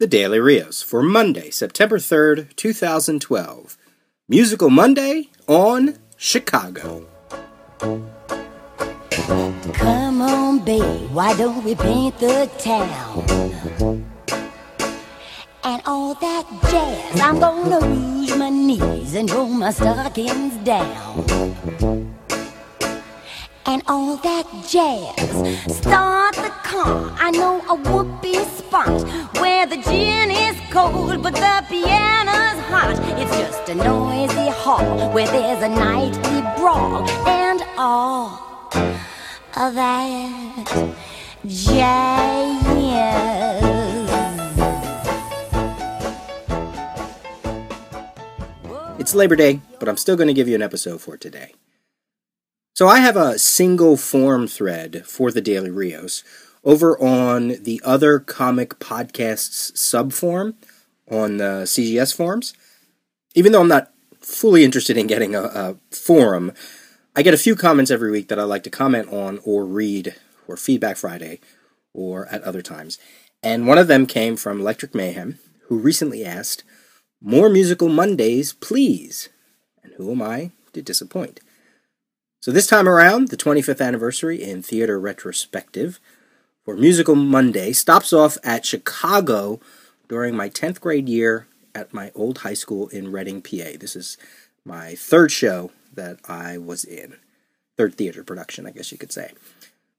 The Daily Rios for Monday, September 3rd, 2012. Musical Monday on Chicago. Come on, babe, why don't we paint the town? And all that jazz, I'm gonna rouge my knees and roll my stockings down and all that jazz. Start the car, I know a whoopee spot gin is cold but the piano's hot. It's just a noisy hall where there's a nightly brawl and all of that jazz. It's Labor Day, but I'm still going to give you an episode for today. So I have a single form thread for the Daily Rios over on the other comic podcasts subform on uh, the CGS forums. Even though I'm not fully interested in getting a, a forum, I get a few comments every week that I like to comment on or read or Feedback Friday or at other times. And one of them came from Electric Mayhem, who recently asked, More musical Mondays, please. And who am I to disappoint? So, this time around, the 25th anniversary in theater retrospective for Musical Monday stops off at Chicago during my 10th grade year at my old high school in Reading, PA. This is my third show that I was in, third theater production, I guess you could say.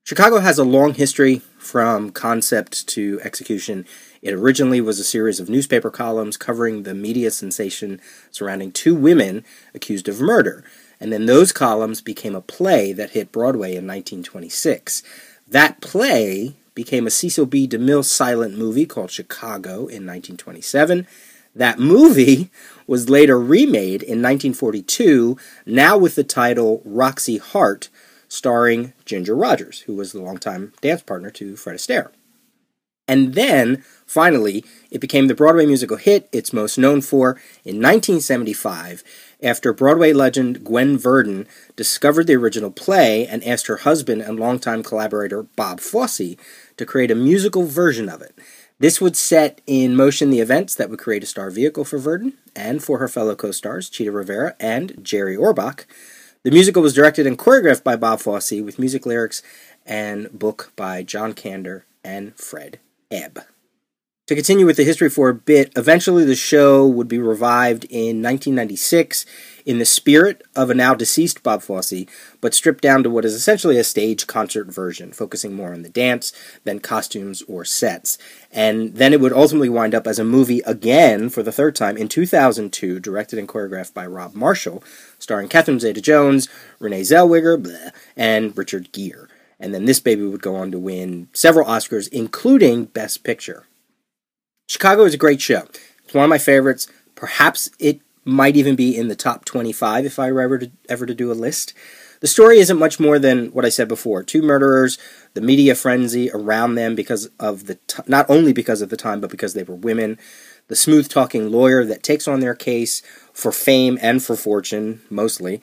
Chicago has a long history from concept to execution. It originally was a series of newspaper columns covering the media sensation surrounding two women accused of murder and then those columns became a play that hit Broadway in 1926. That play became a Cecil B. DeMille silent movie called Chicago in 1927. That movie was later remade in 1942, now with the title Roxie Hart, starring Ginger Rogers, who was the longtime dance partner to Fred Astaire. And then, finally, it became the Broadway musical hit it's most known for in 1975 after Broadway legend Gwen Verdon discovered the original play and asked her husband and longtime collaborator Bob Fosse to create a musical version of it. This would set in motion the events that would create a star vehicle for Verdon and for her fellow co stars, Chita Rivera and Jerry Orbach. The musical was directed and choreographed by Bob Fosse with music lyrics and book by John Kander and Fred Ebb. To continue with the history for a bit, eventually the show would be revived in 1996 in the spirit of a now deceased Bob Fosse, but stripped down to what is essentially a stage concert version, focusing more on the dance than costumes or sets. And then it would ultimately wind up as a movie again for the third time in 2002, directed and choreographed by Rob Marshall, starring Catherine Zeta Jones, Renee Zellweger, bleh, and Richard Gere. And then this baby would go on to win several Oscars, including Best Picture. Chicago is a great show. It's one of my favorites. Perhaps it might even be in the top 25 if I were ever to, ever to do a list. The story isn't much more than what I said before. Two murderers, the media frenzy around them because of the t- not only because of the time but because they were women, the smooth talking lawyer that takes on their case for fame and for fortune mostly.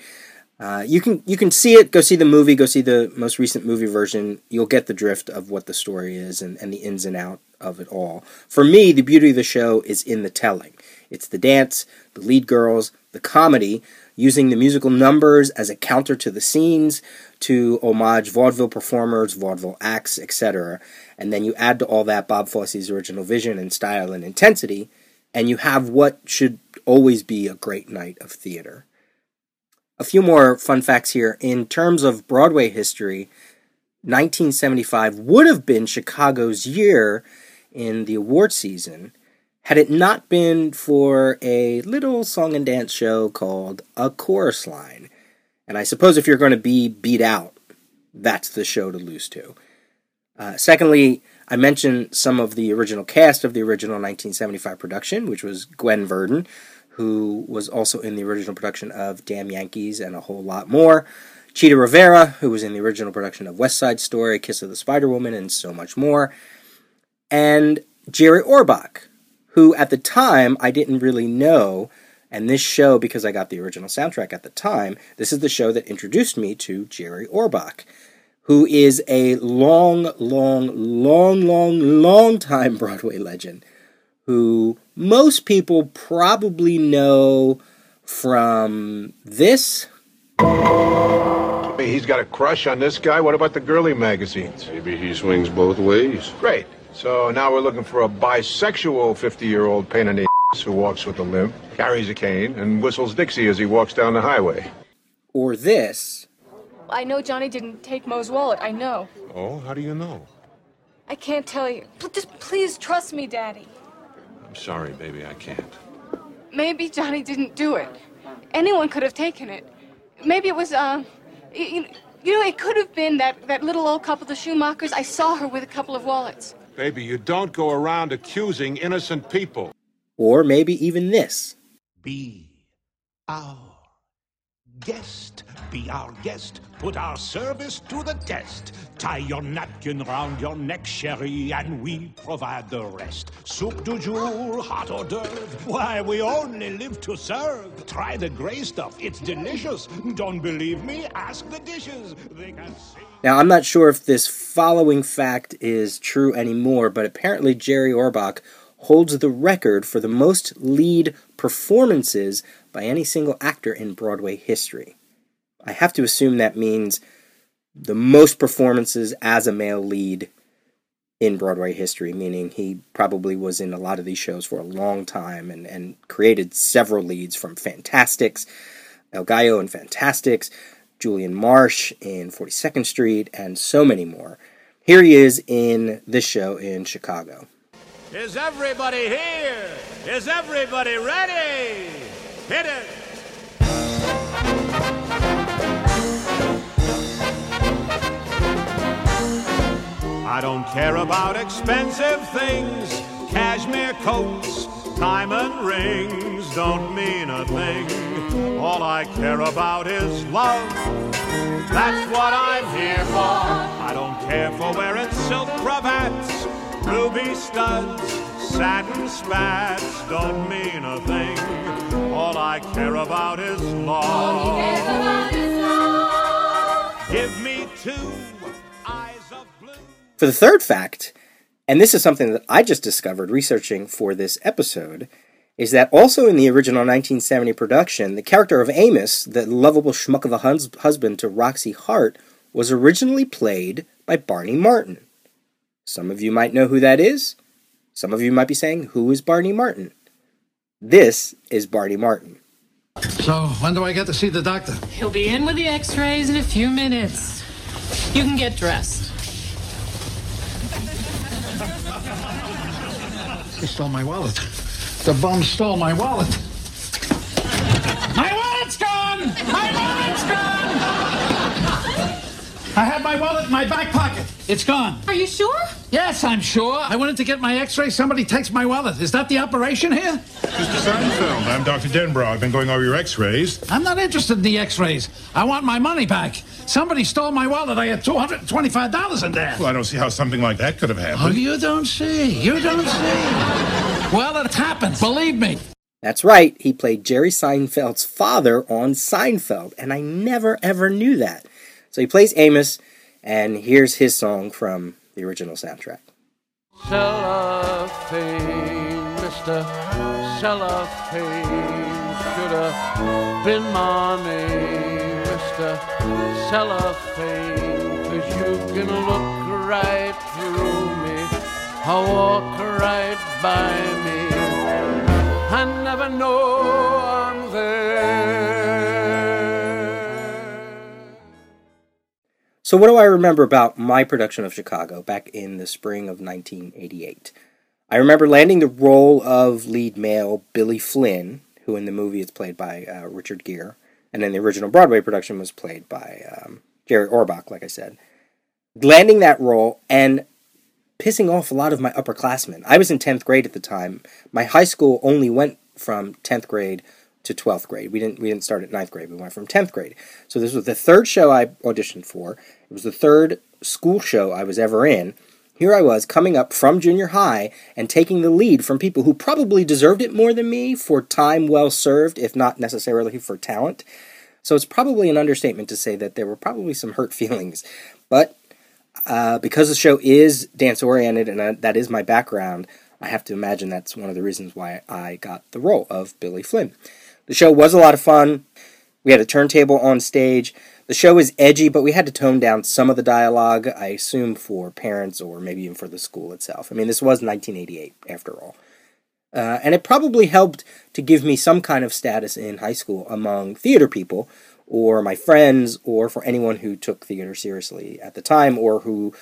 Uh, you can you can see it. Go see the movie. Go see the most recent movie version. You'll get the drift of what the story is and, and the ins and out of it all. For me, the beauty of the show is in the telling. It's the dance, the lead girls, the comedy, using the musical numbers as a counter to the scenes, to homage vaudeville performers, vaudeville acts, etc. And then you add to all that Bob Fosse's original vision and style and intensity, and you have what should always be a great night of theater. A few more fun facts here. In terms of Broadway history, 1975 would have been Chicago's year in the award season had it not been for a little song and dance show called A Chorus Line. And I suppose if you're going to be beat out, that's the show to lose to. Uh, secondly, I mentioned some of the original cast of the original 1975 production, which was Gwen Verdon, who was also in the original production of Damn Yankees and a whole lot more. Chita Rivera, who was in the original production of West Side Story, Kiss of the Spider Woman, and so much more. And Jerry Orbach, who at the time I didn't really know. And this show, because I got the original soundtrack at the time, this is the show that introduced me to Jerry Orbach, who is a long, long, long, long, long time Broadway legend who most people probably know from this. He's got a crush on this guy. What about the girly magazines? Maybe he swings both ways. Great. So now we're looking for a bisexual 50 year old pain in the ass who walks with a limp, carries a cane, and whistles Dixie as he walks down the highway. Or this. I know Johnny didn't take Mo's wallet. I know. Oh, how do you know? I can't tell you. But just please trust me, Daddy. I'm sorry, baby, I can't. Maybe Johnny didn't do it. Anyone could have taken it. Maybe it was, uh, you, you know, it could have been that, that little old couple, the Schumachers. I saw her with a couple of wallets. Baby, you don't go around accusing innocent people. Or maybe even this. Be our guest. Be our guest. Put our service to the test. Tie your napkin round your neck, cherie, and we provide the rest. Soup du jour, hot hors d'oeuvre. Why, we only live to serve. Try the gray stuff. It's delicious. Don't believe me? Ask the dishes. Now, I'm not sure if this following fact is true anymore, but apparently Jerry Orbach holds the record for the most lead performances by any single actor in Broadway history. I have to assume that means the most performances as a male lead in Broadway history, meaning he probably was in a lot of these shows for a long time and, and created several leads from Fantasticks, El Gallo and Fantasticks, Julian Marsh in 42nd Street, and so many more. Here he is in this show in Chicago. Is everybody here? Is everybody ready? I don't care about expensive things, cashmere coats, diamond rings don't mean a thing. All I care about is love. That's what I'm here for. I don't care for wearing silk cravats, ruby studs, satin spats don't mean a thing. All I care about is love. Give me two eyes of blue. For the third fact, and this is something that I just discovered researching for this episode, is that also in the original 1970 production, the character of Amos, the lovable schmuck of a hus- husband to Roxie Hart, was originally played by Barney Martin. Some of you might know who that is. Some of you might be saying, Who is Barney Martin? This is Barney Martin. So, when do I get to see the doctor? He'll be in with the x rays in a few minutes. You can get dressed. He stole my wallet. The bum stole my wallet. My wallet's gone! My wallet's gone! I had my wallet in my back pocket. It's gone. Are you sure? Yes, I'm sure. I wanted to get my x-ray. Somebody takes my wallet. Is that the operation here? Mr. Seinfeld, I'm Dr. Denbrough. I've been going over your x-rays. I'm not interested in the x-rays. I want my money back. Somebody stole my wallet. I had $225 in there. Well, I don't see how something like that could have Oh, happened. you don't see. You don't see. Well, it happened. Believe me. That's right, he played Jerry Seinfeld's father on Seinfeld, and I never ever knew that. So he plays Amos, and here's his song from the original soundtrack. Cellophane, Mr. Cellophane should have been my name, Mr. Cellophane, cause you can look right through me, or walk right by me. I never know I'm there. So, what do I remember about my production of Chicago back in the spring of 1988? I remember landing the role of lead male Billy Flynn, who in the movie is played by uh, Richard Gere, and in the original Broadway production was played by um, Jerry Orbach, like I said. Landing that role and pissing off a lot of my upperclassmen. I was in 10th grade at the time. My high school only went from 10th grade to 12th grade. We didn't we didn't start at 9th grade. We went from 10th grade. So this was the third show I auditioned for. It was the third school show I was ever in. Here I was coming up from junior high and taking the lead from people who probably deserved it more than me for time well served, if not necessarily for talent. So it's probably an understatement to say that there were probably some hurt feelings. But uh, because the show is dance oriented and uh, that is my background, I I have to imagine that's one of the reasons why I got the role of Billy Flynn. The show was a lot of fun. We had a turntable on stage. The show is edgy, but we had to tone down some of the dialogue, I assume for parents or maybe even for the school itself. I mean, this was 1988, after all. Uh, and it probably helped to give me some kind of status in high school among theater people, or my friends, or for anyone who took theater seriously at the time, or who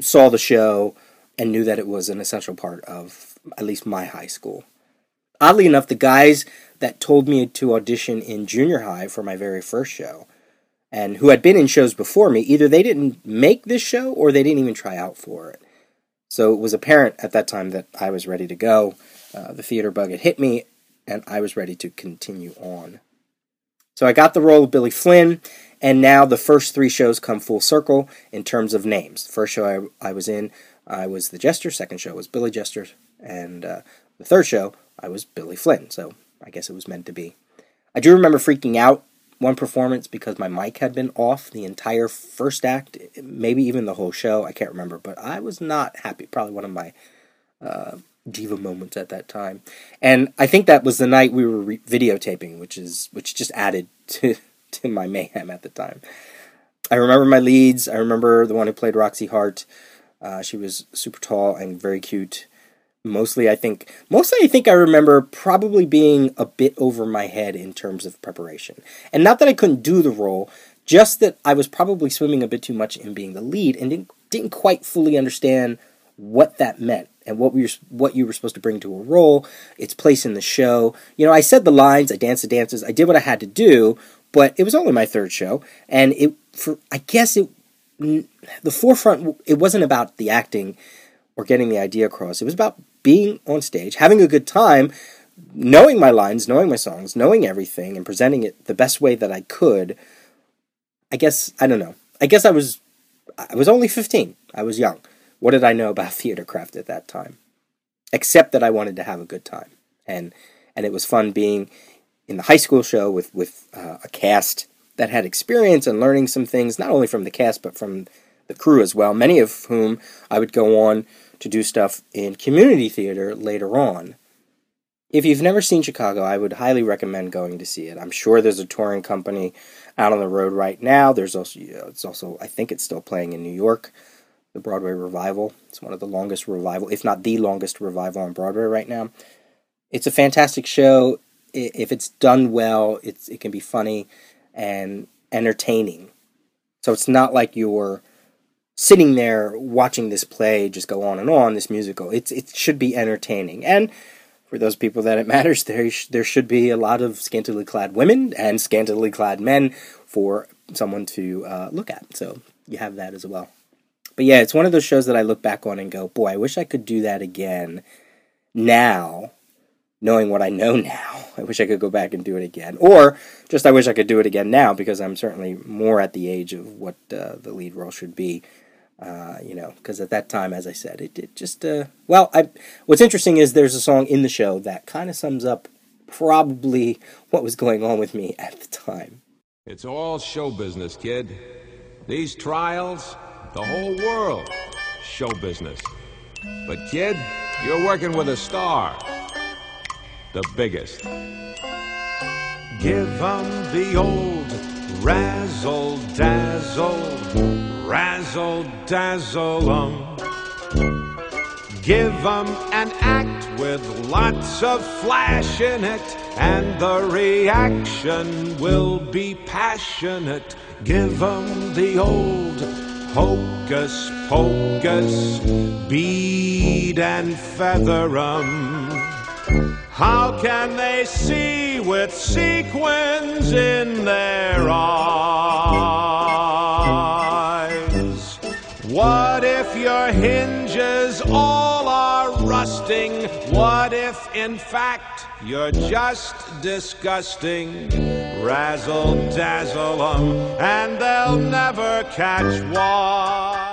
saw the show and knew that it was an essential part of at least my high school. Oddly enough, the guys that told me to audition in junior high for my very first show, and who had been in shows before me, either they didn't make this show or they didn't even try out for it. So it was apparent at that time that I was ready to go. Uh, the theater bug had hit me, and I was ready to continue on. So I got the role of Billy Flynn, and now the first three shows come full circle in terms of names. First show I, I was in, I was the Jester. Second show was Billy Jester, and uh, the third show I was Billy Flynn. So I guess it was meant to be. I do remember freaking out one performance because my mic had been off the entire first act, maybe even the whole show. I can't remember, but I was not happy. Probably one of my uh, diva moments at that time. And I think that was the night we were re- videotaping, which is which just added to to my mayhem at the time. I remember my leads. I remember the one who played Roxie Hart. Uh, she was super tall and very cute. Mostly, I think, mostly, I think I remember probably being a bit over my head in terms of preparation. And not that I couldn't do the role, just that I was probably swimming a bit too much in being the lead and didn't, didn't quite fully understand what that meant and what we were, what you were supposed to bring to a role, its place in the show. You know, I said the lines, I danced the dances, I did what I had to do, but it was only my third show, and it for I guess it the forefront it wasn't about the acting or getting the idea across. It was about being on stage, having a good time, knowing my lines, knowing my songs, knowing everything, and presenting it the best way that I could. I guess I don't know. I guess I was I was only 15. I was young. What did I know about theater craft at that time? Except that I wanted to have a good time. And and it was fun being in the high school show with with uh, a cast that had experience and learning some things not only from the cast but from the crew as well, many of whom I would go on to do stuff in community theater later on. If you've never seen Chicago, I would highly recommend going to see it. I'm sure there's a touring company out on the road right now. There's also you know, it's also I think it's still playing in New York, the Broadway revival. It's one of the longest revival, if not the longest revival on Broadway right now. It's a fantastic show. If it's done well, it's it can be funny and entertaining. So it's not like you're sitting there watching this play just go on and on, this musical. It's it should be entertaining. And for those people that it matters, there sh- there should be a lot of scantily clad women and scantily clad men for someone to uh, look at. So you have that as well. But yeah, it's one of those shows that I look back on and go, boy, I wish I could do that again now, knowing what I know now. I wish I could go back and do it again. Or just I wish I could do it again now because I'm certainly more at the age of what uh, the lead role should be uh, you know, because at that time, as I said, it, it just uh, well. I what's interesting is there's a song in the show that kind of sums up probably what was going on with me at the time. It's all show business, kid. These trials, the whole world, show business. But kid, you're working with a star, the biggest. Give 'em the old razzle dazzle razzle dazzle 'em. Give 'em an act with lots of flash in it, and the reaction will be passionate. Give 'em the old hocus pocus, bead and feather 'em. How can they see with sequins in their eyes? What if your hinges all are rusting? What if, in fact, you're just disgusting? Razzle dazzle 'em, and they'll never catch one.